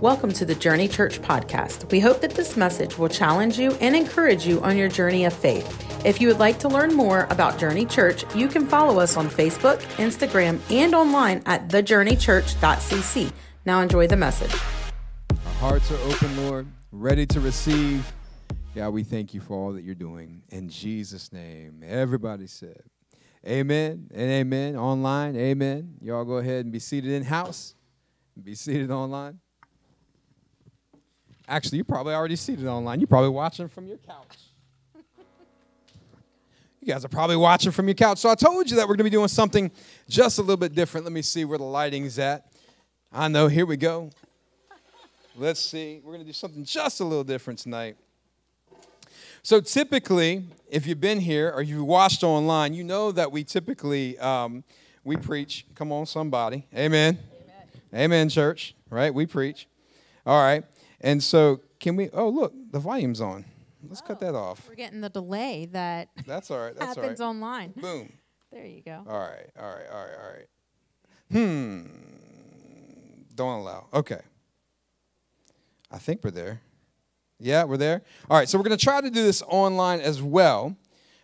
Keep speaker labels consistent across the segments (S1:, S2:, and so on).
S1: Welcome to the Journey Church podcast. We hope that this message will challenge you and encourage you on your journey of faith. If you would like to learn more about Journey Church, you can follow us on Facebook, Instagram, and online at thejourneychurch.cc. Now enjoy the message.
S2: Our hearts are open, Lord, ready to receive. God, we thank you for all that you're doing. In Jesus' name, everybody said, Amen and amen. Online, amen. Y'all go ahead and be seated in house, be seated online. Actually, you're probably already seated online. You're probably watching from your couch. You guys are probably watching from your couch. So I told you that we're going to be doing something just a little bit different. Let me see where the lighting's at. I know, here we go. Let's see. We're going to do something just a little different tonight. So typically, if you've been here or you've watched online, you know that we typically um, we preach. Come on, somebody. Amen. Amen. Amen, church. Right? We preach. All right. And so, can we? Oh, look, the volume's on. Let's oh, cut that off.
S3: We're getting the delay that
S2: that's all right. That's
S3: happens
S2: all
S3: right. online.
S2: Boom.
S3: There you go.
S2: All right. All right. All right. All right. Hmm. Don't allow. Okay. I think we're there. Yeah, we're there. All right. So we're going to try to do this online as well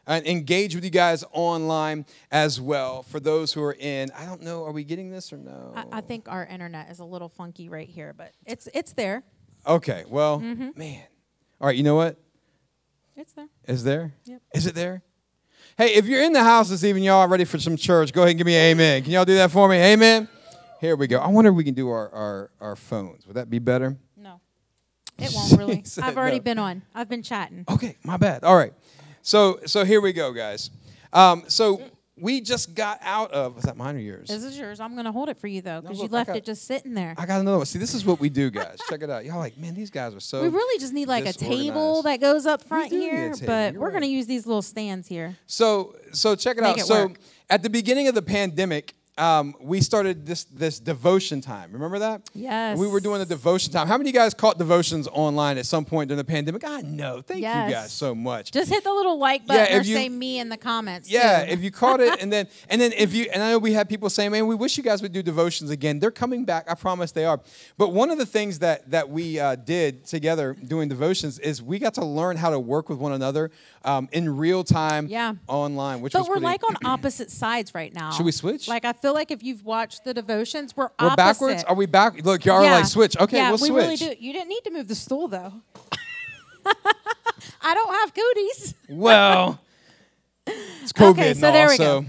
S2: and engage with you guys online as well for those who are in. I don't know. Are we getting this or no?
S3: I, I think our internet is a little funky right here, but it's it's there.
S2: Okay, well, mm-hmm. man. All right, you know what?
S3: It's there.
S2: Is there?
S3: Yep.
S2: Is it there? Hey, if you're in the house this evening, y'all ready for some church, go ahead and give me an amen. Can y'all do that for me? Amen. Here we go. I wonder if we can do our, our, our phones. Would that be better?
S3: It won't really. I've already no. been on. I've been chatting.
S2: Okay, my bad. All right. So so here we go, guys. Um, so we just got out of. Was that mine or yours?
S3: This is yours. I'm going to hold it for you though, because no, you left got, it just sitting there.
S2: I got another one. See, this is what we do, guys. Check it out. Y'all like, man, these guys are so.
S3: We really just need like a table that goes up front here, but You're we're right. going to use these little stands here.
S2: So so check it
S3: Make
S2: out.
S3: It
S2: so
S3: work.
S2: at the beginning of the pandemic, um, we started this this devotion time. Remember that?
S3: Yes.
S2: We were doing the devotion time. How many of you guys caught devotions online at some point during the pandemic? I know. Thank
S3: yes.
S2: you guys so much.
S3: Just hit the little like button yeah, or you, say me in the comments.
S2: Yeah,
S3: too.
S2: if you caught it, and then and then if you and I know we had people saying, "Man, we wish you guys would do devotions again." They're coming back. I promise they are. But one of the things that that we uh, did together doing devotions is we got to learn how to work with one another um, in real time.
S3: Yeah.
S2: Online, which
S3: but we're
S2: pretty,
S3: like on opposite sides right now.
S2: Should we switch?
S3: Like I feel like if you've watched the devotions, we're,
S2: we're
S3: opposite.
S2: backwards. Are we back? Look, y'all
S3: yeah.
S2: are like switch. Okay,
S3: yeah,
S2: we'll
S3: we
S2: switch.
S3: really do. You didn't need to move the stool though. I don't have cooties.
S2: well, it's COVID
S3: okay, so
S2: and
S3: there
S2: all,
S3: we
S2: so.
S3: go.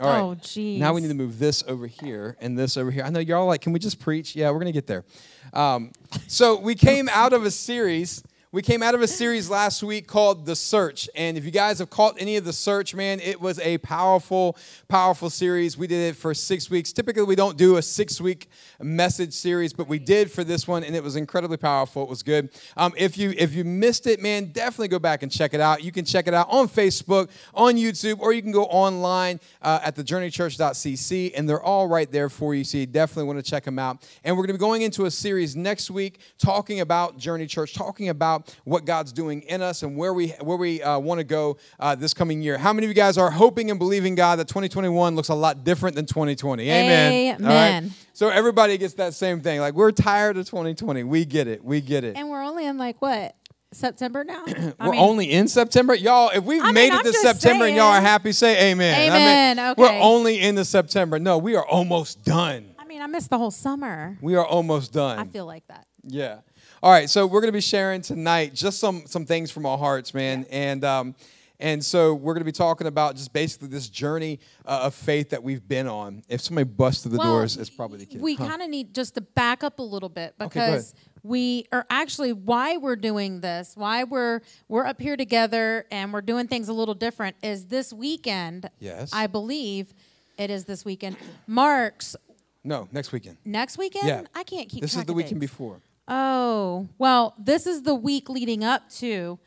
S2: All right.
S3: Oh, geez.
S2: Now we need to move this over here and this over here. I know y'all like, can we just preach? Yeah, we're going to get there. Um, so we came out of a series we came out of a series last week called The Search. And if you guys have caught any of The Search, man, it was a powerful, powerful series. We did it for six weeks. Typically, we don't do a six week message series, but we did for this one, and it was incredibly powerful. It was good. Um, if, you, if you missed it, man, definitely go back and check it out. You can check it out on Facebook, on YouTube, or you can go online uh, at thejourneychurch.cc, and they're all right there for you. So you definitely want to check them out. And we're going to be going into a series next week talking about Journey Church, talking about about what God's doing in us and where we where we uh, want to go uh, this coming year. How many of you guys are hoping and believing God that 2021 looks a lot different than 2020?
S3: Amen. Amen.
S2: So everybody gets that same thing. Like we're tired of 2020. We get it. We get it.
S3: And we're only in like what September now?
S2: we're mean, only in September. Y'all, if we've I made mean, it to September
S3: saying.
S2: and y'all are happy, say amen.
S3: Amen.
S2: I mean,
S3: okay.
S2: We're only in the September. No, we are almost done.
S3: I mean, I missed the whole summer.
S2: We are almost done.
S3: I feel like that.
S2: Yeah. All right, so we're going to be sharing tonight just some some things from our hearts, man, and um, and so we're going to be talking about just basically this journey uh, of faith that we've been on. If somebody busts through the
S3: well,
S2: doors, it's probably the kid.
S3: We
S2: huh.
S3: kind of need just to back up a little bit because okay, we are actually why we're doing this, why we're we're up here together and we're doing things a little different is this weekend.
S2: Yes,
S3: I believe it is this weekend. Marks.
S2: No, next weekend.
S3: Next weekend?
S2: Yeah.
S3: I can't keep.
S2: This is the weekend
S3: days.
S2: before.
S3: Oh, well, this is the week leading up to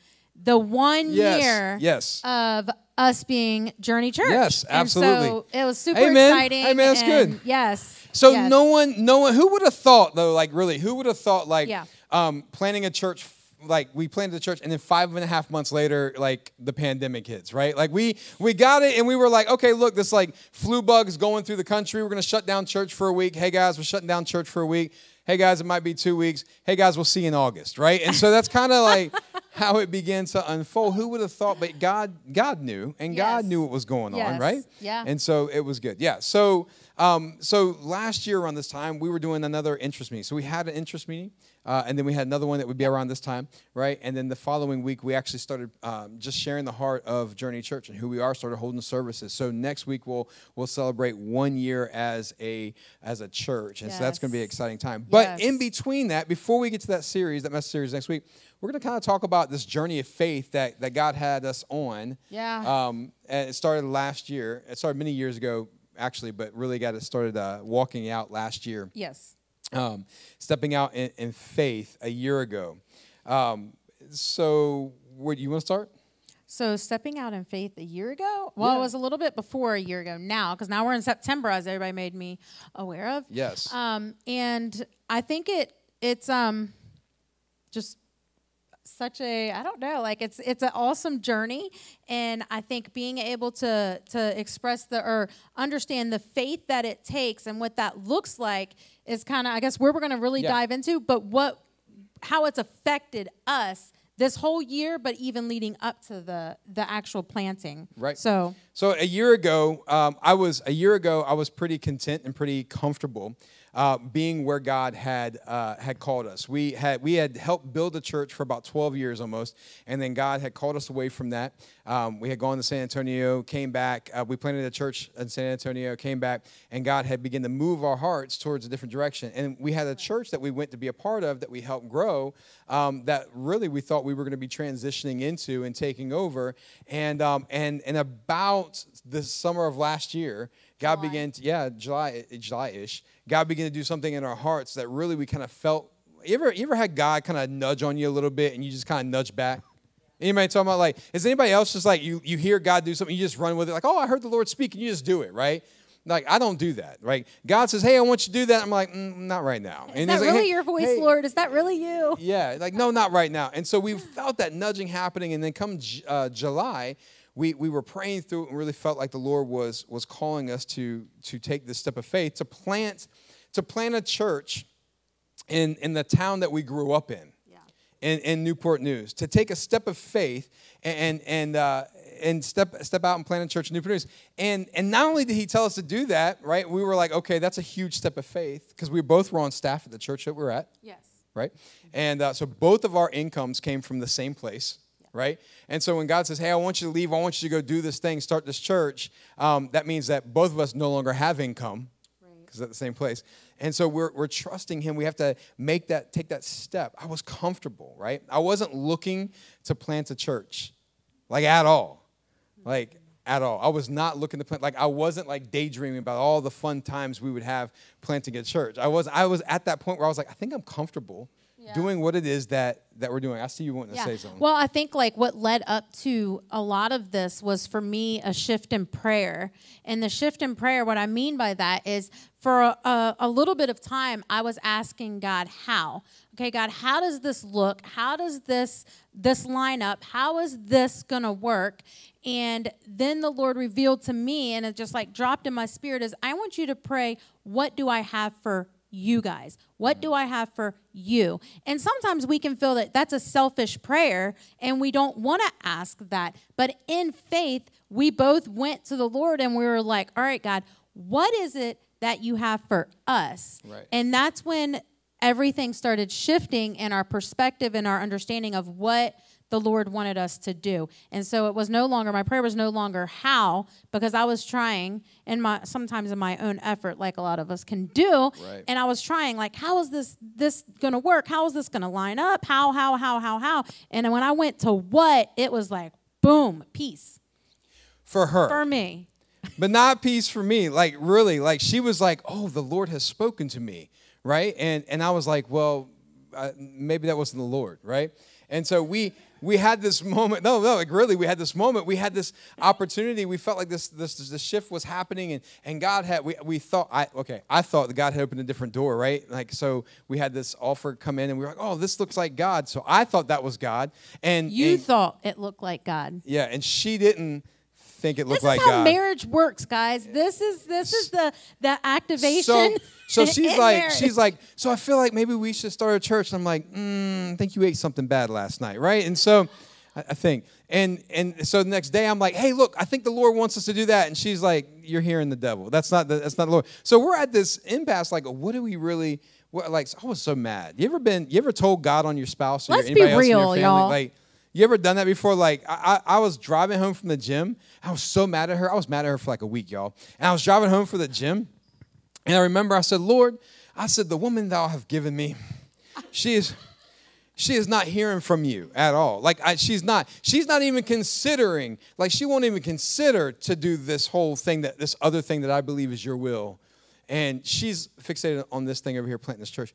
S3: the one
S2: yes,
S3: year
S2: yes.
S3: of us being Journey Church.
S2: Yes, absolutely.
S3: And so it was super
S2: Amen.
S3: exciting.
S2: Amen. That's good.
S3: Yes.
S2: So
S3: yes.
S2: no one, no one, who would have thought though? Like really, who would have thought like
S3: yeah.
S2: um, planning a church like we planted the church, and then five and a half months later, like the pandemic hits, right? Like we we got it, and we were like, okay, look, this like flu bug is going through the country. We're gonna shut down church for a week. Hey guys, we're shutting down church for a week. Hey guys, it might be two weeks. Hey guys, we'll see you in August, right? And so that's kind of like how it began to unfold. Who would have thought? But God, God knew, and yes. God knew what was going
S3: yes.
S2: on, right?
S3: Yeah.
S2: And so it was good. Yeah. So um, so last year around this time, we were doing another interest meeting. So we had an interest meeting, uh, and then we had another one that would be around this time, right? And then the following week, we actually started um, just sharing the heart of Journey Church and who we are. Started holding services. So next week we'll we'll celebrate one year as a as a church, and yes. so that's going to be an exciting time. But yes. in between that, before we get to that series, that message series next week, we're going to kind of talk about this journey of faith that, that God had us on.
S3: Yeah.
S2: Um, and it started last year. It started many years ago, actually, but really got it started uh, walking out last year.
S3: Yes.
S2: Um, stepping out in, in, faith a year ago. Um, so, what you want to start?
S3: So, stepping out in faith a year ago? Well, yeah. it was a little bit before a year ago now, because now we're in September, as everybody made me aware of.
S2: Yes.
S3: Um, and I think it it's um just such a I don't know like it's it's an awesome journey. And I think being able to to express the or understand the faith that it takes and what that looks like is kind of I guess where we're going to really yeah. dive into. But what how it's affected us this whole year but even leading up to the the actual planting.
S2: Right.
S3: So
S2: so a year ago um, I was a year ago I was pretty content and pretty comfortable uh, being where God had uh, had called us. We had we had helped build a church for about 12 years almost, and then God had called us away from that. Um, we had gone to San Antonio, came back. Uh, we planted a church in San Antonio, came back, and God had begun to move our hearts towards a different direction. And we had a church that we went to be a part of that we helped grow. Um, that really we thought we were going to be transitioning into and taking over. And um, and and about the summer of last year, God July. began to yeah July July-ish. God began to do something in our hearts that really we kind of felt. You ever, you ever had God kind of nudge on you a little bit and you just kind of nudge back? Anybody talking about like, is anybody else just like you, you hear God do something, you just run with it, like, oh, I heard the Lord speak, and you just do it, right? Like, I don't do that, right? God says, hey, I want you to do that. I'm like, mm, not right now.
S3: Is and that really like, hey, your voice, hey. Lord? Is that really you?
S2: Yeah, like, no, not right now. And so we felt that nudging happening, and then come uh, July, we, we were praying through it and really felt like the Lord was, was calling us to, to take this step of faith, to plant – to plant a church in, in the town that we grew up in, yeah. in, in Newport News, to take a step of faith and, and, uh, and step, step out and plant a church in Newport News. And, and not only did he tell us to do that, right, we were like, okay, that's a huge step of faith because we both were on staff at the church that we are at.
S3: Yes.
S2: Right? And uh, so both of our incomes came from the same place right? And so when God says, "Hey, I want you to leave. I want you to go do this thing, start this church," um, that means that both of us no longer have income, because at the same place. And so we're, we're trusting him. We have to make that, take that step. I was comfortable, right? I wasn't looking to plant a church, like at all. Like at all. I was not looking to plant, like I wasn't like daydreaming about all the fun times we would have planting a church. I was, I was at that point where I was like, I think I'm comfortable yeah. doing what it is that that we're doing. I see you wanting yeah. to say something.
S3: Well, I think like what led up to a lot of this was for me a shift in prayer. And the shift in prayer, what I mean by that is for a, a, a, little bit of time, I was asking God, how? Okay, God, how does this look? How does this this line up? How is this gonna work? And then the Lord revealed to me, and it just like dropped in my spirit, is I want you to pray, what do I have for you guys? What do I have for you? And sometimes we can feel that that's a selfish prayer and we don't want to ask that. But in faith, we both went to the Lord and we were like, all right, God, what is it that you have for us?
S2: Right.
S3: And that's when everything started shifting in our perspective and our understanding of what the Lord wanted us to do. And so it was no longer my prayer was no longer how because I was trying in my sometimes in my own effort like a lot of us can do.
S2: Right.
S3: And I was trying like how is this this going to work? How is this going to line up? How how how how how? And when I went to what, it was like boom, peace.
S2: For her.
S3: For me.
S2: but not peace for me. Like really, like she was like, "Oh, the Lord has spoken to me." Right? And and I was like, "Well, uh, maybe that wasn't the Lord, right?" And so we we had this moment. No, no, like really, we had this moment. We had this opportunity. We felt like this this this shift was happening, and and God had we we thought I okay I thought that God had opened a different door, right? Like so we had this offer come in, and we were like, oh, this looks like God. So I thought that was God, and
S3: You
S2: and-
S3: thought it looked like God.
S2: yeah, and she didn't think it looked
S3: This is
S2: like
S3: how
S2: God.
S3: marriage works, guys. This is this is the the activation.
S2: So, so she's like,
S3: marriage.
S2: she's like, so I feel like maybe we should start a church. And I'm like, mm, I think you ate something bad last night, right? And so, I, I think, and and so the next day I'm like, hey, look, I think the Lord wants us to do that. And she's like, you're hearing the devil. That's not the, that's not the Lord. So we're at this impasse. Like, what do we really? What, like, I was so mad. You ever been? You ever told God on your spouse or
S3: Let's
S2: your,
S3: be
S2: anybody else in your
S3: real,
S2: family?
S3: y'all.
S2: Like, you ever done that before? Like, I, I, was driving home from the gym. I was so mad at her. I was mad at her for like a week, y'all. And I was driving home from the gym. And I remember I said, Lord, I said, the woman thou have given me, she is she is not hearing from you at all. Like I, she's not, she's not even considering, like she won't even consider to do this whole thing that this other thing that I believe is your will. And she's fixated on this thing over here, planting this church.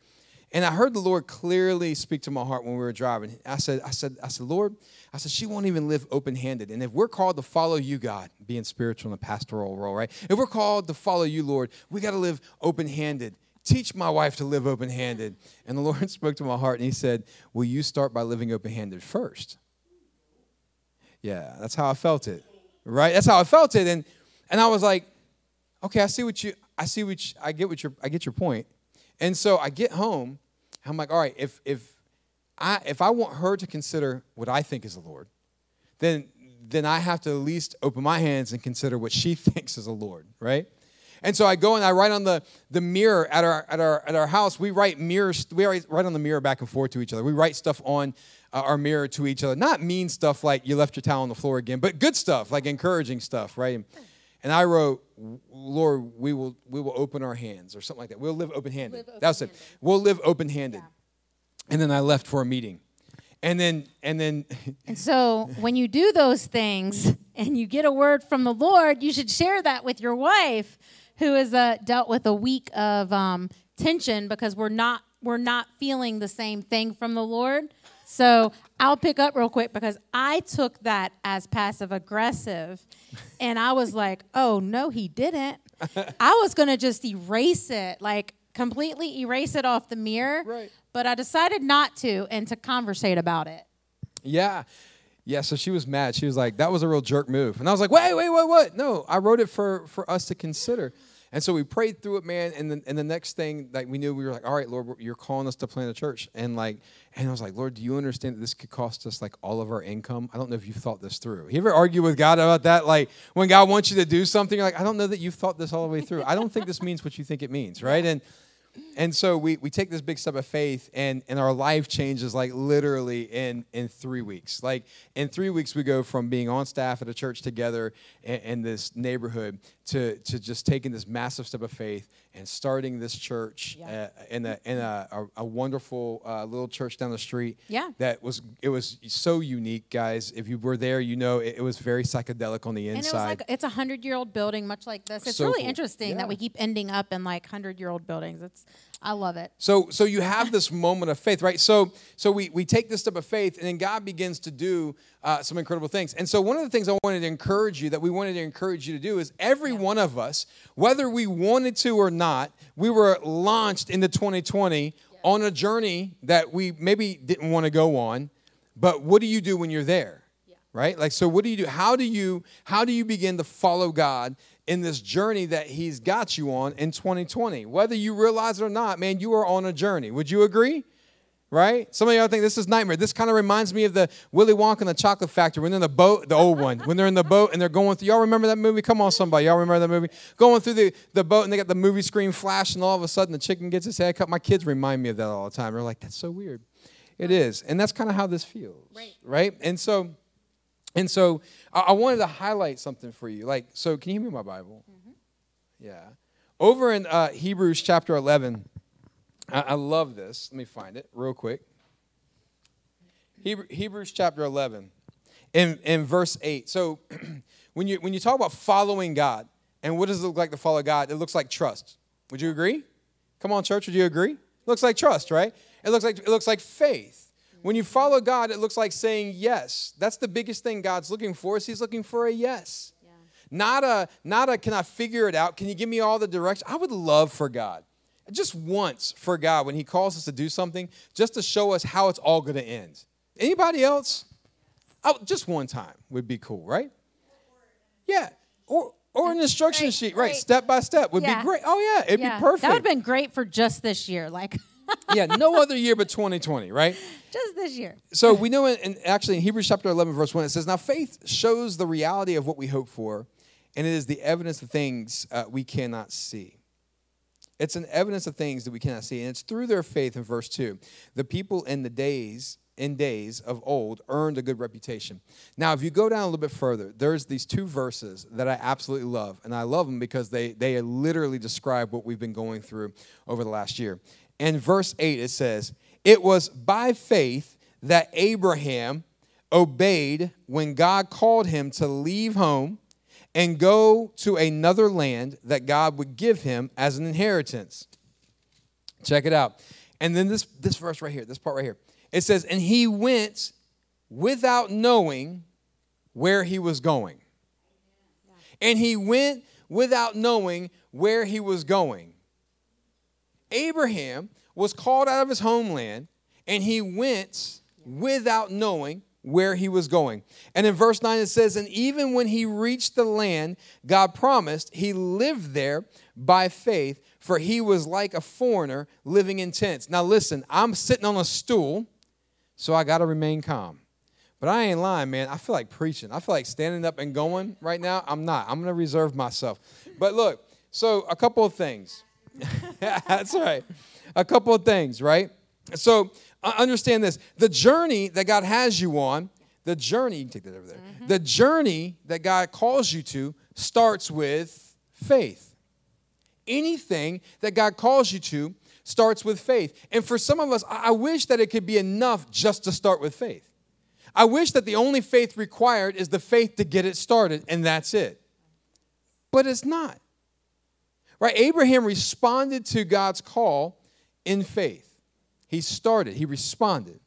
S2: And I heard the Lord clearly speak to my heart when we were driving. I said, I said, I said, Lord, I said, she won't even live open-handed. And if we're called to follow you, God, being spiritual in a pastoral role, right? If we're called to follow you, Lord, we got to live open-handed. Teach my wife to live open-handed. And the Lord spoke to my heart and he said, Will you start by living open-handed first? Yeah, that's how I felt it. Right? That's how I felt it. And and I was like, okay, I see what you I see what you, I get what your I get your point. And so I get home, I'm like, all right, if if I if I want her to consider what I think is the Lord, then then I have to at least open my hands and consider what she thinks is the Lord, right? And so I go and I write on the, the mirror at our, at, our, at our house. We write mirrors, we write on the mirror back and forth to each other. We write stuff on uh, our mirror to each other. Not mean stuff like you left your towel on the floor again, but good stuff, like encouraging stuff, right? And I wrote, Lord, we will, we will open our hands or something like that. We'll live open handed. That's it. We'll live open handed. And then I left for a meeting. And then, and then,
S3: And so when you do those things and you get a word from the Lord, you should share that with your wife who has uh, dealt with a week of um, tension because we're not we're not feeling the same thing from the Lord. So I'll pick up real quick because I took that as passive aggressive and I was like, oh no, he didn't. I was gonna just erase it, like completely erase it off the mirror.
S2: Right.
S3: But I decided not to and to conversate about it.
S2: Yeah. Yeah, so she was mad. She was like, that was a real jerk move. And I was like, wait, wait, wait, what? No, I wrote it for, for us to consider. And so we prayed through it, man. And then and the next thing, like we knew, we were like, all right, Lord, you're calling us to plant a church. And like, and I was like, Lord, do you understand that this could cost us like all of our income? I don't know if you've thought this through. You ever argue with God about that? Like when God wants you to do something, you're like, I don't know that you've thought this all the way through. I don't think this means what you think it means, right? And and so we, we take this big step of faith and, and our life changes like literally in, in three weeks. Like in three weeks we go from being on staff at a church together in, in this neighborhood to, to just taking this massive step of faith and starting this church uh, in, a, in a, a, a wonderful uh, little church down the street
S3: Yeah.
S2: that was it was so unique guys if you were there you know it, it was very psychedelic on the
S3: And it was
S2: inside
S3: like it's a hundred year old building, much like this. It's
S2: So
S3: really
S2: cool.
S3: interesting
S2: Yeah.
S3: that we keep ending up in like hundred year old buildings. It's I love it.
S2: So so you have this moment of faith, right? So so we we take this step of faith, and then God begins to do uh, some incredible things. And so one of the things I wanted to encourage you that we wanted to encourage you to do is every one of us, whether we wanted to or not, we were launched into 2020 on a journey that we maybe didn't want to go on. But what do you do when you're there? right? Like so what do you do? How do you how do you begin to follow god in this journey that he's got you on in 2020 whether you realize it or not man you are on a journey. Would you agree right? Some of y'all think this is nightmare. This kind of reminds me of the willy wonka and the chocolate factory when they're in the boat the old one. When they're in the boat and they're going through y'all remember that movie? Come on somebody y'all remember that movie? Going through the, the boat and they got the movie screen flash and all of a sudden the chicken gets his head cut. My kids remind me of that all the time. They're like that's so weird. It is and that's kind of how this feels
S3: Right.
S2: right? And so and so I, I wanted to highlight something for you. Like, so can you hear me my Bible? Yeah. Over in uh, Hebrews chapter 11, I, I love this. Let me find it real quick. Hebrew, Hebrews chapter 11, in, in verse 8. So when you, when you talk about following God, and what does it look like to follow God? It looks like trust. Would you agree? Come on, church, would you agree? It looks like trust, right? It looks like, it looks like faith. When you follow God, it looks like saying yes. That's the biggest thing God's looking for. Is He's looking for a yes, yeah. not a not a. Can I figure it out? Can you give me all the direction? I would love for God, just once for God when He calls us to do something, just to show us how it's all going to end. Anybody else? Oh, just one time would be cool, right? Yeah, or or an instruction
S3: great,
S2: sheet,
S3: great.
S2: right? Step by step would
S3: Yeah.
S2: be great. Oh yeah, it'd
S3: Yeah,
S2: be perfect.
S3: That would have been great for just this year, like
S2: yeah, no other year but 2020, right?
S3: just this year.
S2: So we know, in, in actually in Hebrews chapter 11, verse 1, it says, Now faith shows the reality of what we hope for, and it is the evidence of things uh, we cannot see. It's an evidence of things that we cannot see, and it's through their faith in verse 2. The people in the days, in days of old, earned a good reputation. Now, if you go down a little bit further, there's these two verses that I absolutely love, and I love them because they, they literally describe what we've been going through over the last year. In verse 8, it says, It was by faith that Abraham obeyed when God called him to leave home and go to another land that God would give him as an inheritance. Check it out. And then this, this verse right here, this part right here. It says, And he went without knowing where he was going. And he went without knowing where he was going. Abraham was called out of his homeland and he went without knowing where he was going. And in verse 9 it says, And even when he reached the land God promised, he lived there by faith, for he was like a foreigner living in tents. Now listen, I'm sitting on a stool, so I got to remain calm. But I ain't lying, man. I feel like preaching. I feel like standing up and going right now. I'm not. I'm going to reserve myself. But look, so a couple of things. That's right. A couple of things, right? So understand this the journey that God has you on, the journey, you can take that over there. Mm-hmm. The journey that God calls you to starts with faith. Anything that God calls you to starts with faith. And for some of us, I wish that it could be enough just to start with faith. I wish that the only faith required is the faith to get it started, and that's it. But it's not. Right? Abraham responded to God's call in faith. He started, he responded.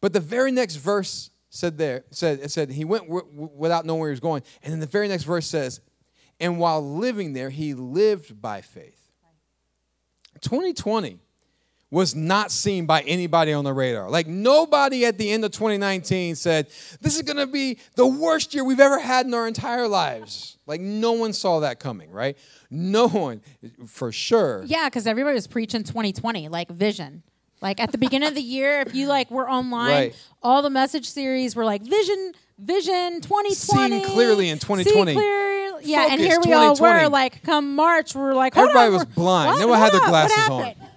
S2: But the very next verse said there, said, it said he went w- without knowing where he was going. And then the very next verse says, and while living there, he lived by faith. 2020 was not seen by anybody on the radar. Like nobody at the end of 2019 said, This is gonna be the worst year we've ever had in our entire lives. Like no one saw that coming, right? No one, for sure.
S3: Yeah, because everybody was preaching 2020, like vision. Like at the beginning of the year, if you like were online,
S2: Right.
S3: all the message series were like vision, vision 2020.
S2: Seeing clearly in 2020.
S3: See clear- Yeah, and here we all were. Like come March, we are like, hold
S2: Everybody
S3: on,
S2: was blind.
S3: What?
S2: No one had their
S3: Hold on, what
S2: glasses on.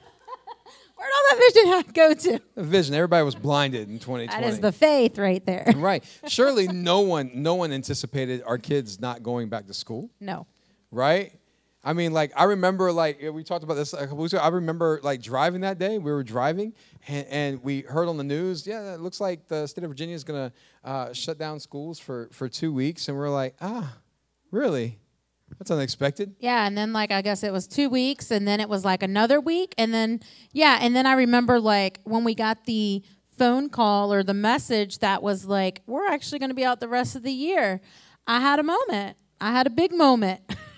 S3: Where'd all that vision ha- go to?
S2: Vision. Everybody was blinded in 2020.
S3: That is the faith right there.
S2: right. Surely no one, no one anticipated our kids not going back to school.
S3: No.
S2: right? I mean, like I remember, like we talked about this a couple weeks ago. I remember like driving that day. We were driving, and, and we heard on the news, yeah, it looks like the state of Virginia is to uh, shut down schools for for two weeks, and we're like, ah, really? That's unexpected.
S3: Yeah, and then like I guess it was two weeks, and then it was like another week, and then yeah, and then I remember like when we got the phone call or the message that was like, "We're actually to be out the rest of the year." I had a moment. I had a big moment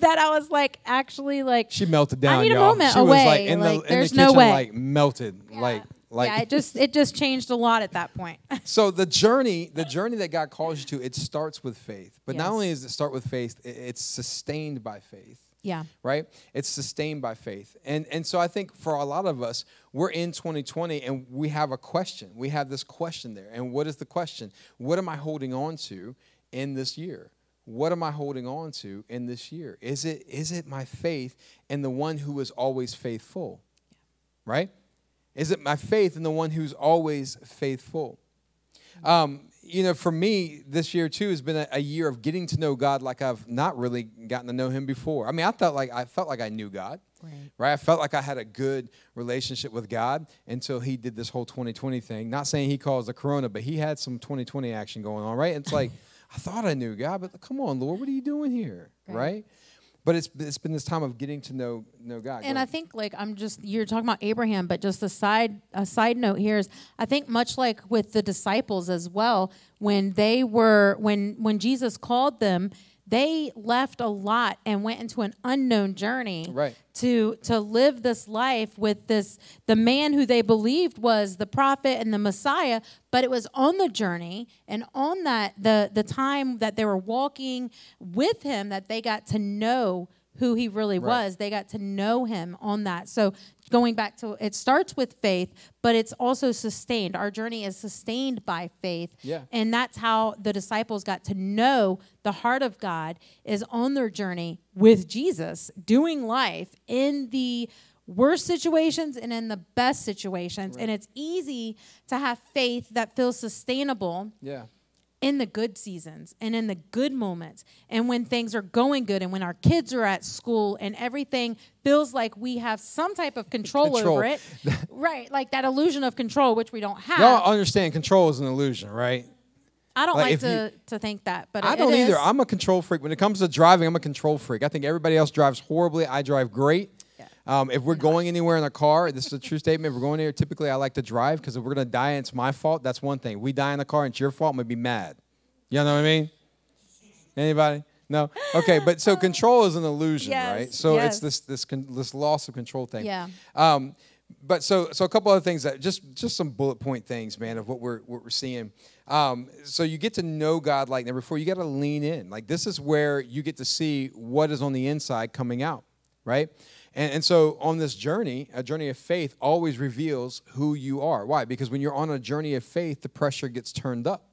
S3: that I was like, actually like
S2: She melted down.
S3: I need a
S2: y'all.
S3: moment
S2: she was like
S3: away.
S2: in
S3: Like,
S2: the in the
S3: there's
S2: kitchen,
S3: no way.
S2: like melted, like like.
S3: yeah, it just it just changed a lot at that point.
S2: So the journey, the journey that God calls you to, it starts with faith. But not only does it start with faith, it's sustained by faith.
S3: yeah.
S2: right? It's sustained by faith. And and so I think for a lot of us, we're in 2020 and we have a question. We have this question there. And what is the question? What am I holding on to in this year? What am I holding on to in this year? Is it is it my faith in the one who is always faithful? Right? Is it my faith in the one who's always faithful? Um, you know, for me, this year too has been a, a year of getting to know God like I've not really gotten to know Him before. I mean, I felt like I felt like I knew God,
S3: Right.
S2: right? I felt like I had a good relationship with God until He did this whole 2020 thing. Not saying He caused the Corona, but He had some 2020 action going on, right? It's like I thought I knew God, but come on, Lord, what are you doing here,
S3: Right.
S2: right? but it's it's been this time of getting to know know God.
S3: And
S2: Go
S3: I think like I'm just you're talking about Abraham, but just a side a side note here is I think much like with the disciples as well, when they were when when Jesus called them, they left a lot and went into an unknown journey
S2: Right.
S3: to to live this life with this the man who they believed was the prophet and the Messiah, but it was on the journey and on that the the time that they were walking with him that they got to know who he really
S2: Right.
S3: was. They got to know him on that. So going back to it starts with faith, but it's also sustained. Our journey is sustained by faith.
S2: Yeah.
S3: And that's how the disciples got to know the heart of God is on their journey with Jesus, doing life in the worst situations and in the best situations. And it's easy to have faith that feels sustainable
S2: yeah.
S3: In the good seasons and in the good moments and when things are going good and when our kids are at school and everything feels like we have some type of control,
S2: Control.
S3: over it right like that illusion of control which we don't have
S2: Y'all understand control is an illusion, right?
S3: i don't
S2: like,
S3: like,
S2: if you-
S3: to, to think that but
S2: I don't
S3: it
S2: either. I'm a control freak. When it comes to driving, I'm a control freak. I think everybody else drives horribly. I drive great. Um, if we're going anywhere in a car, this is a true statement. If we're going there, typically I like to drive because if we're gonna die and it's my fault, that's one thing. If we die in the car and it's your fault, I'm gonna be mad. You know what I mean? Anybody? No. Okay, but so control is an illusion,
S3: Yes,
S2: right? So it's this this con- this loss of control thing.
S3: Yeah.
S2: Um, but so so a couple other things that just just some bullet point things, man, of what we're what we're seeing. Um, so you get to know God like never before. You got to lean in. Like this is where you get to see what is on the inside coming out, right? And, and so on this journey, a journey of faith always reveals who you are. Why? Because when you're on a journey of faith, the pressure gets turned up,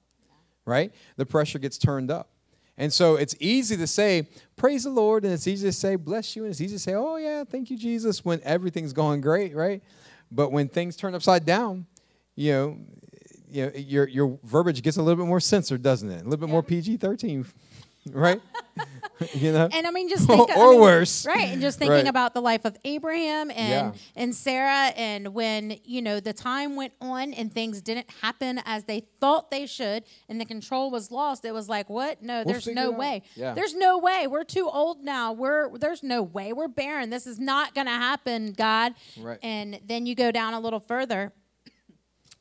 S2: right? The pressure gets turned up. And so it's easy to say, praise the Lord, and it's easy to say, bless you, and it's easy to say, oh, yeah, thank you, Jesus, when everything's going great, right? But when things turn upside down, you know, you know your, your verbiage gets a little bit more censored, doesn't it? A little bit more PG 13, right? you know?
S3: and I mean, just think, I
S2: Or
S3: mean,
S2: worse.
S3: right? And just thinking
S2: Right.
S3: about the life of Abraham and
S2: Yeah.
S3: and Sarah, and when you know the time went on and things didn't happen as they thought they should, and the control was lost. It was like, what? No, there's no way.
S2: Yeah.
S3: There's no way. We're too old now. We're there's no way. We're barren. This is not gonna happen, God.
S2: Right.
S3: And then you go down a little further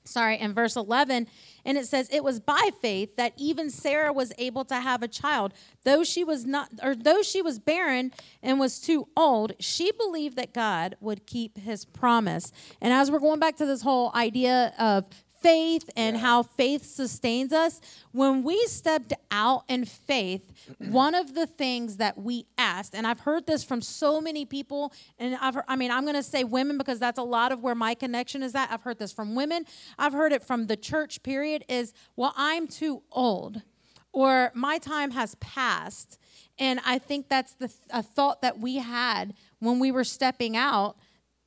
S3: sorry, in verse 11, and it says, It was by faith that even Sarah was able to have a child. Though she was not, or though she was barren and was too old, she believed that God would keep his promise. And as we're going back to this whole idea of faith and how faith sustains us, when we stepped out in faith, one of the things that we asked, and I've heard this from so many people, and I've heard, I mean, I'm going to say women because that's a lot of where my connection is at. I've heard this from women. I've heard it from the church period is, well, I'm too old or my time has passed. And I think that's the a thought that we had when we were stepping out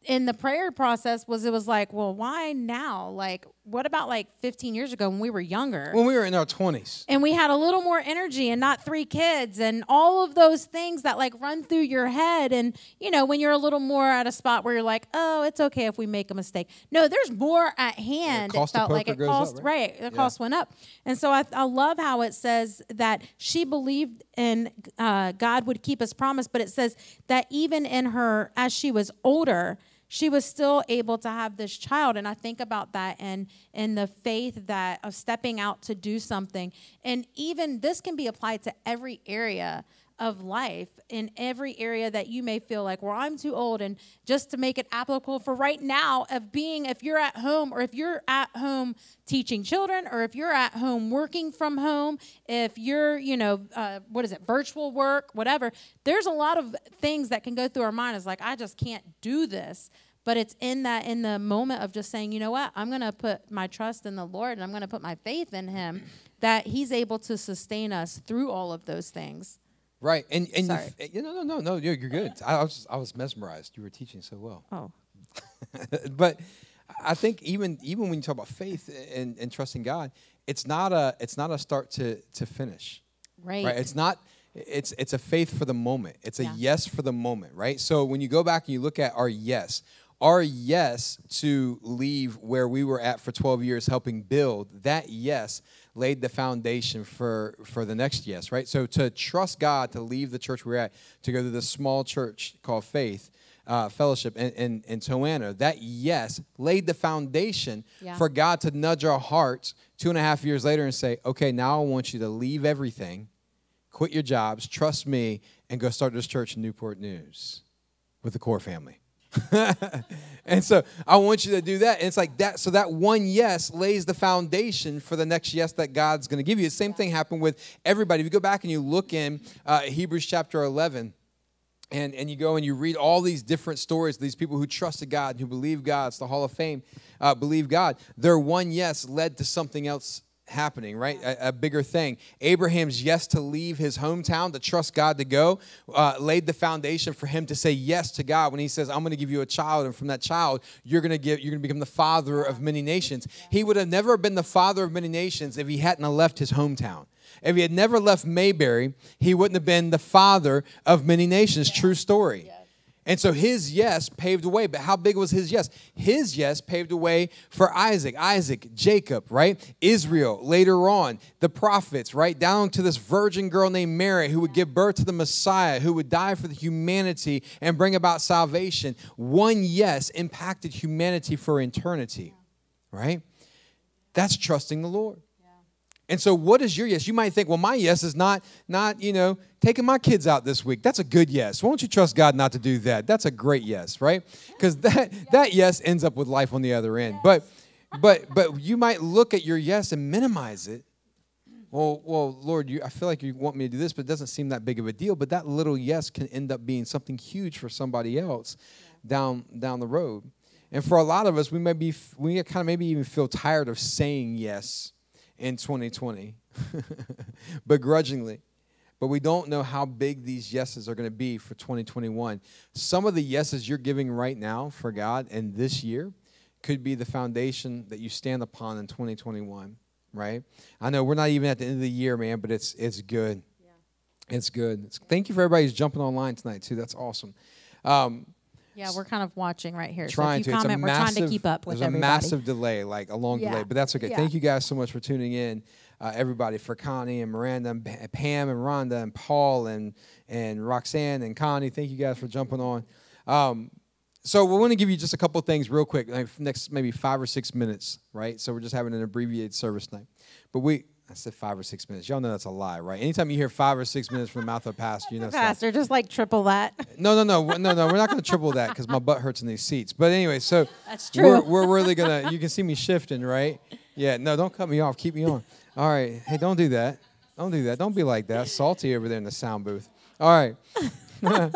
S3: in the prayer process was it was like, well, why now? Like, what about like 15 years ago when we were younger?
S2: when we were in our 20s.
S3: and we had a little more energy and not three kids and all of those things that like run through your head and you know when you're a little more at a spot where you're like oh it's okay if we make a mistake no there's more at hand
S2: cost
S3: it felt like it
S2: goes up,
S3: cost
S2: right?
S3: right, the
S2: Yeah.
S3: cost went up and so I, I love how it says that she believed in uh, god would keep his promise but it says that even in her as she was older she was still able to have this child. And i think about that and and the faith that of stepping out to do something. And even this can be applied to every area of life in every area that you may feel like well i'm too old and just to make it applicable for right now of being if you're at home or if you're at home teaching children or if you're at home working from home if you're you know uh, what is it virtual work whatever there's a lot of things that can go through our mind. Is like i just can't do this. But it's in that in the moment of just saying you know what? I'm going to put my trust in the lord and i'm going to put my faith in him that he's able to sustain us through all of those things
S2: Right. And and you,
S3: Sorry.
S2: f- you know, no, no, no, you're, you're good. I was I was mesmerized. You were teaching so well.
S3: oh
S2: but I think even even when you talk about faith and, and trusting God, it's not a it's not a start to to finish.
S3: right,
S2: Right. It's not it's it's a faith for the moment. It's a
S3: Yeah.
S2: yes for the moment, right? So when you go back and you look at our yes, our yes to leave where we were at for 12 years helping build, that yes laid the foundation for for the next yes, right? So to trust God to leave the church we're at to go to this small church called Faith uh, Fellowship in, in, in Toano, that yes laid the foundation
S3: Yeah.
S2: for God to nudge our hearts two and a half years later and say, okay, now I want you to leave everything, quit your jobs, trust me, and go start this church in Newport News with the core family. and so I want you to do that. And it's like that. So that one yes lays the foundation for the next yes that God's going to give you. The same thing happened with everybody. If you go back and you look in uh, Hebrews chapter 11, and, and you go and you read all these different stories, these people who trusted God, and who believed God, it's the Hall of Fame, uh, believe God. Their one yes led to something else happening, right? A, a bigger thing. Abraham's yes to leave his hometown, to trust God to go, uh, laid the foundation for him to say yes to God when he says, I'm going to give you a child, and from that child, you're going to give, you're going to become the father of many nations. He would have never been the father of many nations if he hadn't left his hometown. If he had never left Mayberry, he wouldn't have been the father of many nations. True story. And so his yes paved the way. But how big was his yes? His yes paved the way for Isaac, Isaac, Jacob, right? Israel later on, the prophets, right? Down to this virgin girl named Mary who would give birth to the Messiah, who would die for the humanity and bring about salvation. One yes impacted humanity for eternity, right? That's trusting the Lord. And so what is your yes? You might think, well, my yes is not not, you know, taking my kids out this week. That's a good yes. Why don't you trust God not to do that? That's a great yes, right? Because that that yes ends up with life on the other end. But but but you might look at your yes and minimize it. Well, well, Lord, you, I feel like you want me to do this, but it doesn't seem that big of a deal. But that little yes can end up being something huge for somebody else down down the road. And for a lot of us, we may be we kind of maybe even feel tired of saying yes in 2020 begrudgingly. But we don't know how big these yeses are going to be for 2021 some of the yeses you're giving right now for god and this year could be the foundation that you stand upon in 2021 right? I know we're not even at the end of the year man but it's it's good. It's good. It's- thank you for everybody who's jumping online tonight too. That's awesome. Um,
S3: Yeah, we're kind of watching right here.
S2: trying
S3: so
S2: to.
S3: if you
S2: a
S3: comment, we're
S2: massive,
S3: trying to keep up with
S2: There's
S3: everybody.
S2: a massive delay, like a long
S3: Yeah.
S2: delay, but that's okay.
S3: Yeah.
S2: Thank you guys so much for tuning in, uh, everybody, for Connie and Miranda and Pa- Pam and Rhonda and Paul and and Roxanne and Connie. Thank you guys for jumping on. Um, so we want to give you just a couple things real quick, like next maybe five or six minutes, right? So we're just having an abbreviated service night, but we. I said five or six minutes. Y'all know that's a lie, right? Anytime you hear five or six minutes from the mouth of a pastor, you know
S3: Pastor, just like triple that.
S2: no, no, no, no, no. We're not going to triple that because my butt hurts in these seats. But anyway, so
S3: That's
S2: We're,
S3: true.
S2: we're really gonna. You can see me shifting, right? Yeah. No, don't cut me off. Keep me on. All right. Hey, don't do that. Don't do that. Don't be like that. Salty over there in the sound booth. All right.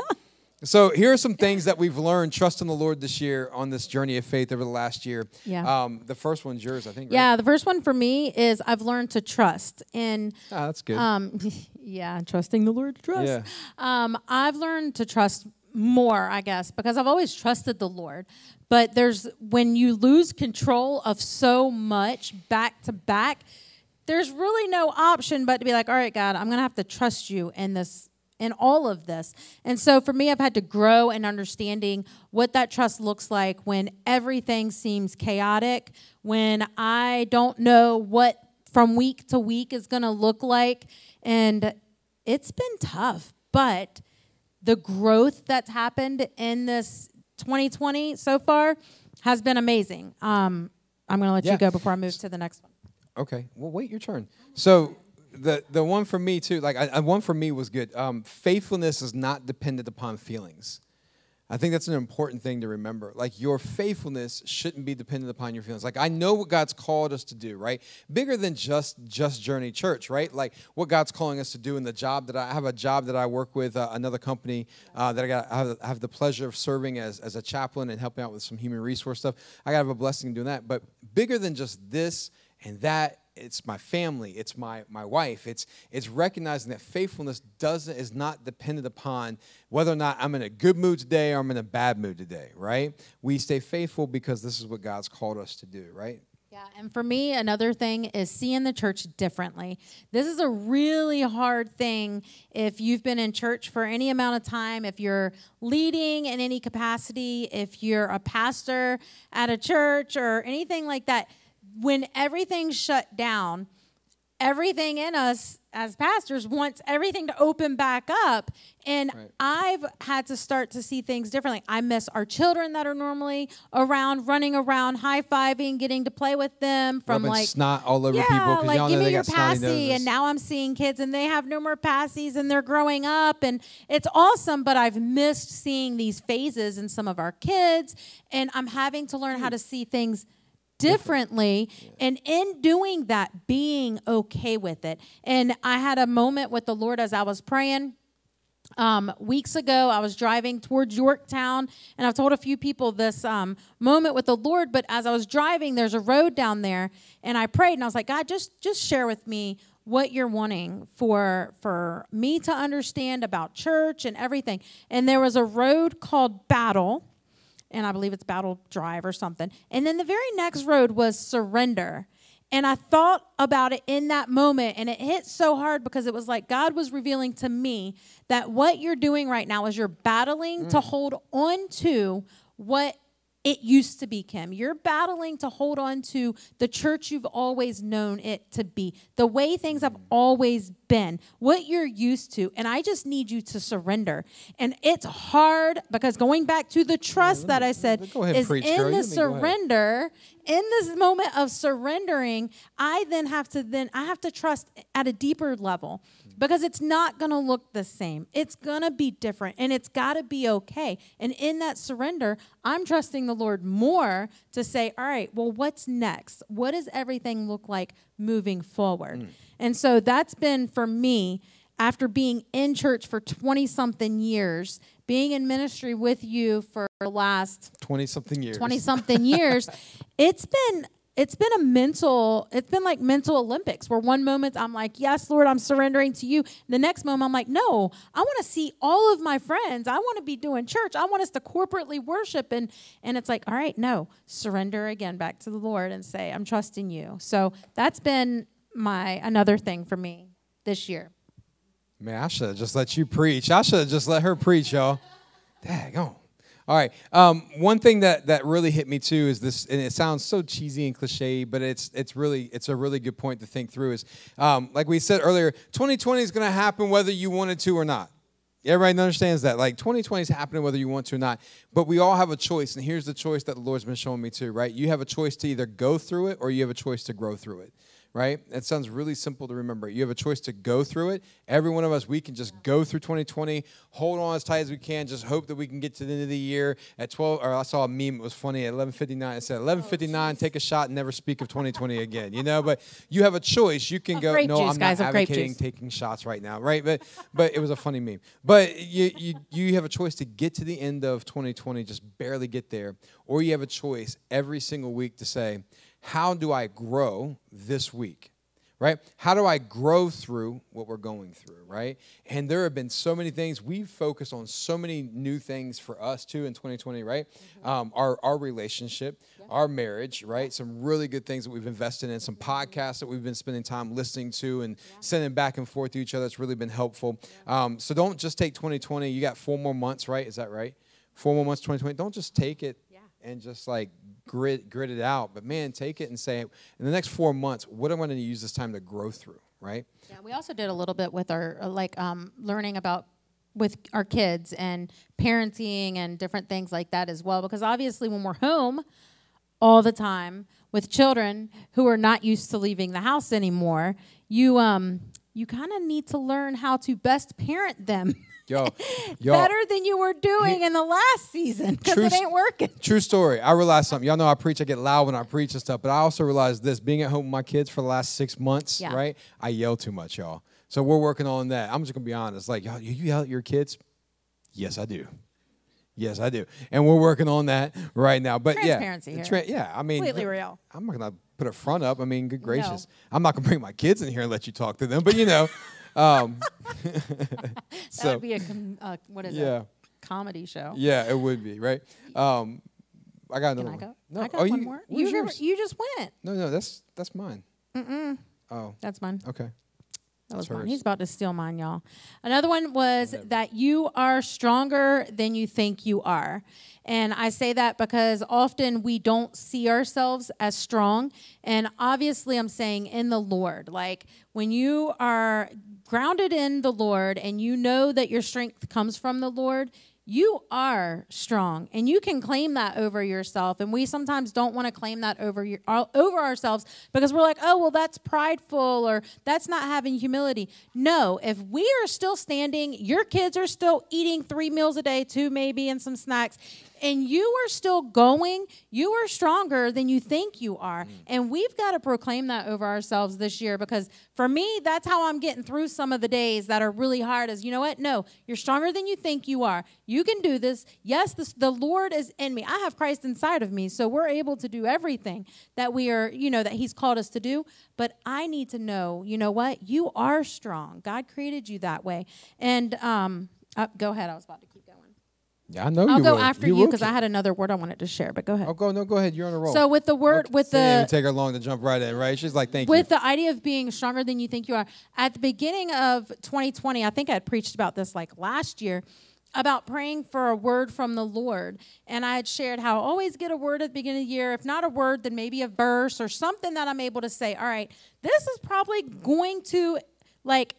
S2: so here are some things that we've learned trusting the Lord this year on this journey of faith over the last year.
S3: Yeah.
S2: Um, the first one's yours, I think. right?
S3: Yeah, the first one for me is I've learned to trust. And
S2: Ah, that's good.
S3: um, yeah, trusting the Lord to trust.
S2: Yeah.
S3: Um, I've learned to trust more, I guess, because I've always trusted the Lord. But there's when you lose control of so much back to back, there's really no option but to be like, all right, God, I'm gonna have to trust you in this in all of this. And so for me, I've had to grow in understanding what that trust looks like when everything seems chaotic, when I don't know what from week to week is going to look like. And it's been tough, but the growth that's happened in this 2020 so far has been amazing. Um, I'm going to let
S2: Yeah.
S3: you go before I move to the next one.
S2: Okay. Well, wait your turn. So the the one for me too, like I, one for me was good. Um, faithfulness is not dependent upon feelings. I think that's an important thing to remember. Like your faithfulness shouldn't be dependent upon your feelings. Like I know what God's called us to do, right? Bigger than just just Journey Church, right? Like what God's calling us to do in the job that I, have a job that I work with uh, another company uh, that I got I have, I have the pleasure of serving as as a chaplain and helping out with some human resource stuff. I got have a blessing doing that. But bigger than just this and that it's my family it's my my wife it's it's recognizing that faithfulness doesn't is not dependent upon whether or not i'm in a good mood today or i'm in a bad mood today right we stay faithful because this is what god's called us to do right
S3: Yeah, and for me, another thing is seeing the church differently. This is a really hard thing if you've been in church for any amount of time, if you're leading in any capacity, if you're a pastor at a church or anything like that. When everything's shut down, everything in us as pastors wants everything to open back up. And
S2: Right.
S3: I've had to start to see things differently. I miss our children that are normally around, running around, high fiving, getting to play with them from
S2: Rubbing
S3: like
S2: snot all over
S3: yeah,
S2: people
S3: like give me your passy, and now I'm seeing kids and they have no more passies and they're growing up and it's awesome. But I've missed seeing these phases in some of our kids, and I'm having to learn how to see things differently and in doing that being okay with it and i had a moment with the lord as i was praying um, weeks ago, I was driving towards Yorktown, and I've told a few people this um, moment with the Lord. But as I was driving, there's a road down there, and I prayed, and I was like, God, just just share with me what you're wanting for for me to understand about church and everything. And there was a road called Battle, and I believe it's Battle Drive or something. And then the very next road was Surrender. And I thought about it in that moment, and it hit so hard because it was like God was revealing to me that what you're doing right now is you're battling to mm. hold on to what it used to be, Kim. You're battling to hold on to the church you've always known it to be, the way things have mm. always been, what you're used to. And I just need you to surrender. And it's hard because going back to the trust that I said
S2: ahead
S3: is
S2: preach,
S3: in
S2: girl.
S3: the
S2: You let me go ahead.
S3: surrender, in this moment of surrendering, I then have to then I have to trust at a deeper level because it's not going to look the same. It's going to be different and it's got to be okay. And in that surrender, I'm trusting the Lord more to say, "All right, well what's next? What does everything look like moving forward?" Mm. And so that's been for me after being in church for 20 something years, being in ministry with you for the last
S2: 20 something years.
S3: 20 something years it's been it's been a mental it's been like mental olympics where one moment i'm like yes lord i'm surrendering to you the next moment i'm like no i want to see all of my friends i want to be doing church i want us to corporately worship and and it's like all right no surrender again back to the lord and say i'm trusting you so that's been my another thing for me this year
S2: Man, I should have just let you preach. I should have just let her preach, y'all. Dang on. All right. Um, one thing that that really hit me too is this, and it sounds so cheesy and cliche, but it's it's really it's a really good point to think through. Is um, like we said earlier, 2020 is going to happen whether you wanted to or not. Everybody understands that. Like 2020 is happening whether you want to or not. But we all have a choice, and here's the choice that the Lord's been showing me too. Right? You have a choice to either go through it or you have a choice to grow through it right? That sounds really simple to remember. You have a choice to go through it. Every one of us, we can just go through 2020, hold on as tight as we can, just hope that we can get to the end of the year at 12. Or I saw a meme, it was funny at 11:59. It said 11:59, take a shot and never speak of 2020 again. You know, but you have a choice. You can go. No,
S3: juice,
S2: I'm
S3: guys,
S2: not advocating taking shots right now, right? But but it was a funny meme. But you you you have a choice to get to the end of 2020, just barely get there, or you have a choice every single week to say, how do I grow this week? right? How do I grow through what we're going through, right? And there have been so many things. We've focused on so many new things for us too in 2020, right? Um, our, our relationship, our marriage, right? Some really good things that we've invested in, some podcasts that we've been spending time listening to and sending back and forth to each other. It's really been helpful. Um, so don't just take 2020. You got four more months, right? Is that right? Four more months, 2020. Don't just take it and just like grit grit it out. But man, take it and say, in the next four months, what am I going to use this time to grow through? Right?
S3: Yeah, we also did a little bit with our uh, like um, learning about with our kids and parenting and different things like that as well. Because obviously, when we're home all the time with children who are not used to leaving the house anymore, you um you kind of need to learn how to best parent them
S2: Yo, yo.
S3: better than you were doing in the last season because it ain't working.
S2: True story. I realized something. Y'all know I preach. I get loud when I preach and stuff. But I also realized this: being at home with my kids for the last six months,
S3: Yeah.
S2: right? I yell too much, y'all. So we're working on that. I'm just gonna be honest. Like, y'all, you yell at your kids? Yes, I do. Yes, I do. And we're working on that right now. But yeah,
S3: Transparency
S2: the
S3: here.
S2: yeah. I mean,
S3: Completely real.
S2: I'm not gonna put a front up. I mean, good gracious. I'm not gonna bring my kids in here and let you talk to them. But you know, um,
S3: that would be a com- uh, what is
S2: yeah.
S3: it? Comedy show.
S2: yeah, it would be right. Um, I got
S3: Can I go?
S2: one. No,
S3: I got
S2: oh,
S3: one
S2: you,
S3: more. You, never, you just went.
S2: No, no, that's that's mine. Mm-mm. Oh,
S3: That's mine.
S2: okay.
S3: That was
S2: hers.
S3: He's about to steal mine, y'all. Another one was that you are stronger than you think you are. And I say that because often we don't see ourselves as strong. And obviously, I'm saying in the Lord. Like when you are grounded in the Lord and you know that your strength comes from the Lord, you are strong and you can claim that over yourself. And we sometimes don't want to claim that over your, our- over ourselves because we're like oh well that's prideful or that's not having humility. No if we are still standing your kids are still eating three meals a day two maybe and some snacks and you are still going, you are stronger than you think you are. And we've got to proclaim that over ourselves this year because for me, that's how I'm getting through some of the days that are really hard. Is you know what? No, you're stronger than you think you are. You can do this. Yes, this, the Lord is in me. I have Christ inside of me. So we're able to do everything that we are, you know, that He's called us to do. But I need to know, you know what? You are strong. God created you that way. And um, uh, go ahead. I was about to keep going.
S2: Yeah, I know
S3: I'll
S2: you
S3: go after
S2: You
S3: because I had another word I wanted to share. But go ahead.
S2: Oh, go no, go ahead. You're on a roll.
S3: So with the word,
S2: Okay.
S3: with
S2: It didn't even
S3: the
S2: take her long to jump right in, right? She's like, "Thank
S3: with
S2: you."
S3: With the idea of being stronger than you think you are. At the beginning of 2020, I think I had preached about this like last year about praying for a word from the Lord. And I had shared how I always get a word at the beginning of the year. If not a word, then maybe a verse or something that I'm able to say, all right, this is probably going to like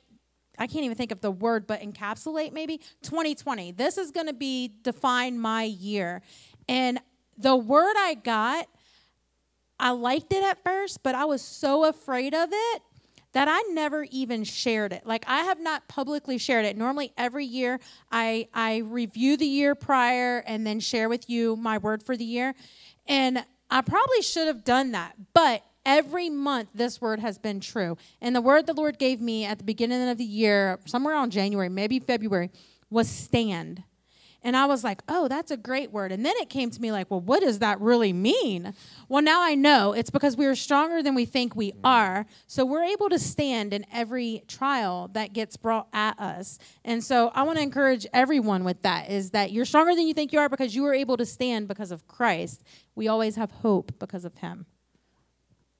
S3: I can't even think of the word, but encapsulate maybe 2020. This is going to be define my year. And the word I got, I liked it at first, but I was so afraid of it that I never even shared it. Like I have not publicly shared it. Normally every year I I review the year prior and then share with you my word for the year. And I probably should have done that. But every month this word has been true. And the word the Lord gave me at the beginning of the year, somewhere around January, maybe February, was stand. And I was like, oh, that's a great word. And then it came to me like, well, what does that really mean? Well, now I know it's because we are stronger than we think we are. So we're able to stand in every trial that gets brought at us. And so I want to encourage everyone with that is that you're stronger than you think you are because you are able to stand because of Christ. We always have hope because of him.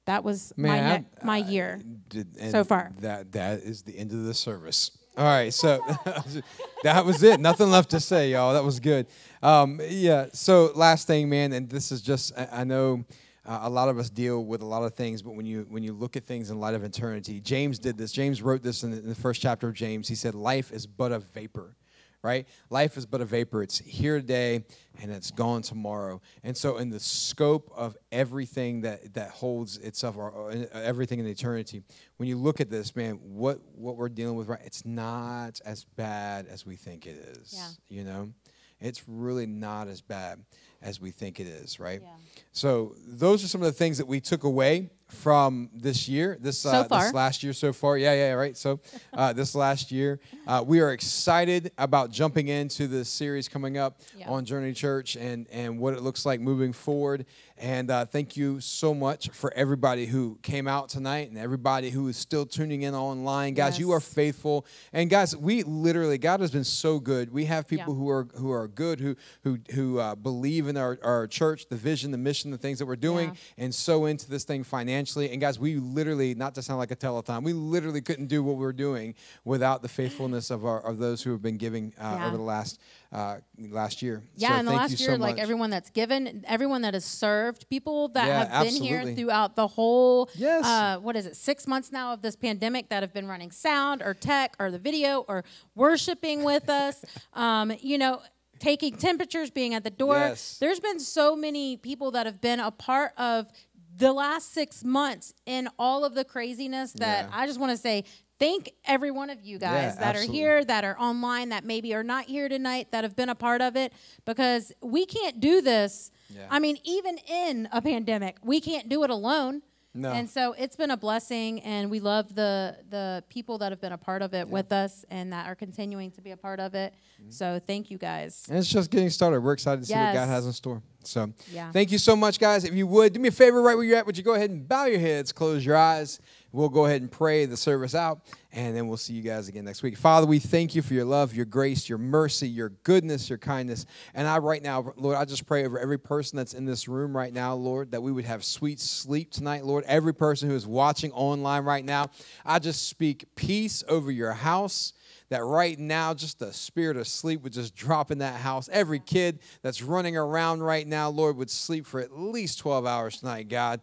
S3: That was my, ne- my year.
S2: Did-
S3: so far.
S2: That that is the end of the service. All right, so that was it. Nothing left to say, y'all. That was good. Um, yeah. So last thing, man, and this is just I, I know. Uh, a lot of us deal with a lot of things, but when you when you look at things in light of eternity, James did this. James wrote this in the, in the first chapter of James. He said, "Life is but a vapor." Right? Life is but a vapor. It's here today and it's gone tomorrow. And so, in the scope of everything that that holds itself, or, or everything in eternity, when you look at this, man, what what we're dealing with, right? It's not as bad as we think it is.
S3: Yeah.
S2: You know, it's really not as bad as we think it is, right?
S3: Yeah.
S2: So those are some of the things that we took away from this year, this uh, this last year so far. Yeah, yeah, right. So uh, this last year, uh, we are excited about jumping into this series coming up
S3: Yeah.
S2: on Journey Church and and what it looks like moving forward. And uh, thank you so much for everybody who came out tonight and everybody who is still tuning in online, guys. You are faithful, and guys, we literally God has been so good. We have people
S3: Yeah.
S2: who are who are good, who who who uh, believe in our, our church, the vision, the mission, the things that we're doing,
S3: Yeah.
S2: and so into this thing financially. And guys, we literally, not to sound like a telethon, we literally couldn't do what we're doing without the faithfulness of our of those who have been giving uh,
S3: Yeah.
S2: over the last uh, last year.
S3: Yeah,
S2: So
S3: in the last year,
S2: so
S3: like everyone that's given, everyone that has served, people that
S2: Yeah,
S3: have been here throughout the whole,
S2: Yes.
S3: uh, what is it, six months now of this pandemic that have been running sound or tech or the video or worshiping with us, um, you know, taking temperatures, being at the door.
S2: Yes.
S3: There's been so many people that have been a part of the last six months in all of the craziness that
S2: Yeah.
S3: I just want to say. Thank every one of you guys
S2: Yeah,
S3: that
S2: absolutely.
S3: are here that are online that maybe are not here tonight that have been a part of it because we can't do this.
S2: Yeah.
S3: I mean, even in a pandemic, we can't do it alone.
S2: No.
S3: And so it's been a blessing, and we love the the people that have been a part of it with us and that are continuing to be a part of it.
S2: Mm-hmm.
S3: So thank you guys.
S2: And it's just getting started. We're excited to see what God has in store. So,
S3: Yeah.
S2: thank you so much, guys. If you would do me a favor, right where you're at, would you go ahead and bow your heads, close your eyes? We'll go ahead and pray the service out, and then we'll see you guys again next week. Father, we thank you for your love, your grace, your mercy, your goodness, your kindness. And I, right now, Lord, I just pray over every person that's in this room right now, Lord, that we would have sweet sleep tonight, Lord. Every person who is watching online right now, I just speak peace over your house that right now just the spirit of sleep would just drop in that house. Every kid that's running around right now, Lord, would sleep for at least 12 hours tonight, God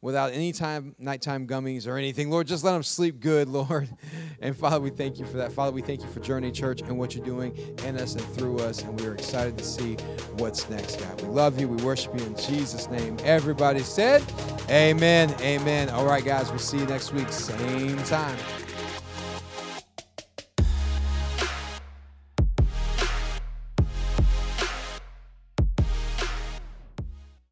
S2: without any time nighttime gummies or anything. Lord, just let them sleep good, Lord. And Father, we thank you for that. Father, we thank you for Journey Church and what you're doing in us and through us. And we are excited to see what's next, God. We love you. We worship you in Jesus' name. Everybody said, Amen. Amen. All right, guys, we'll see you next week, same time.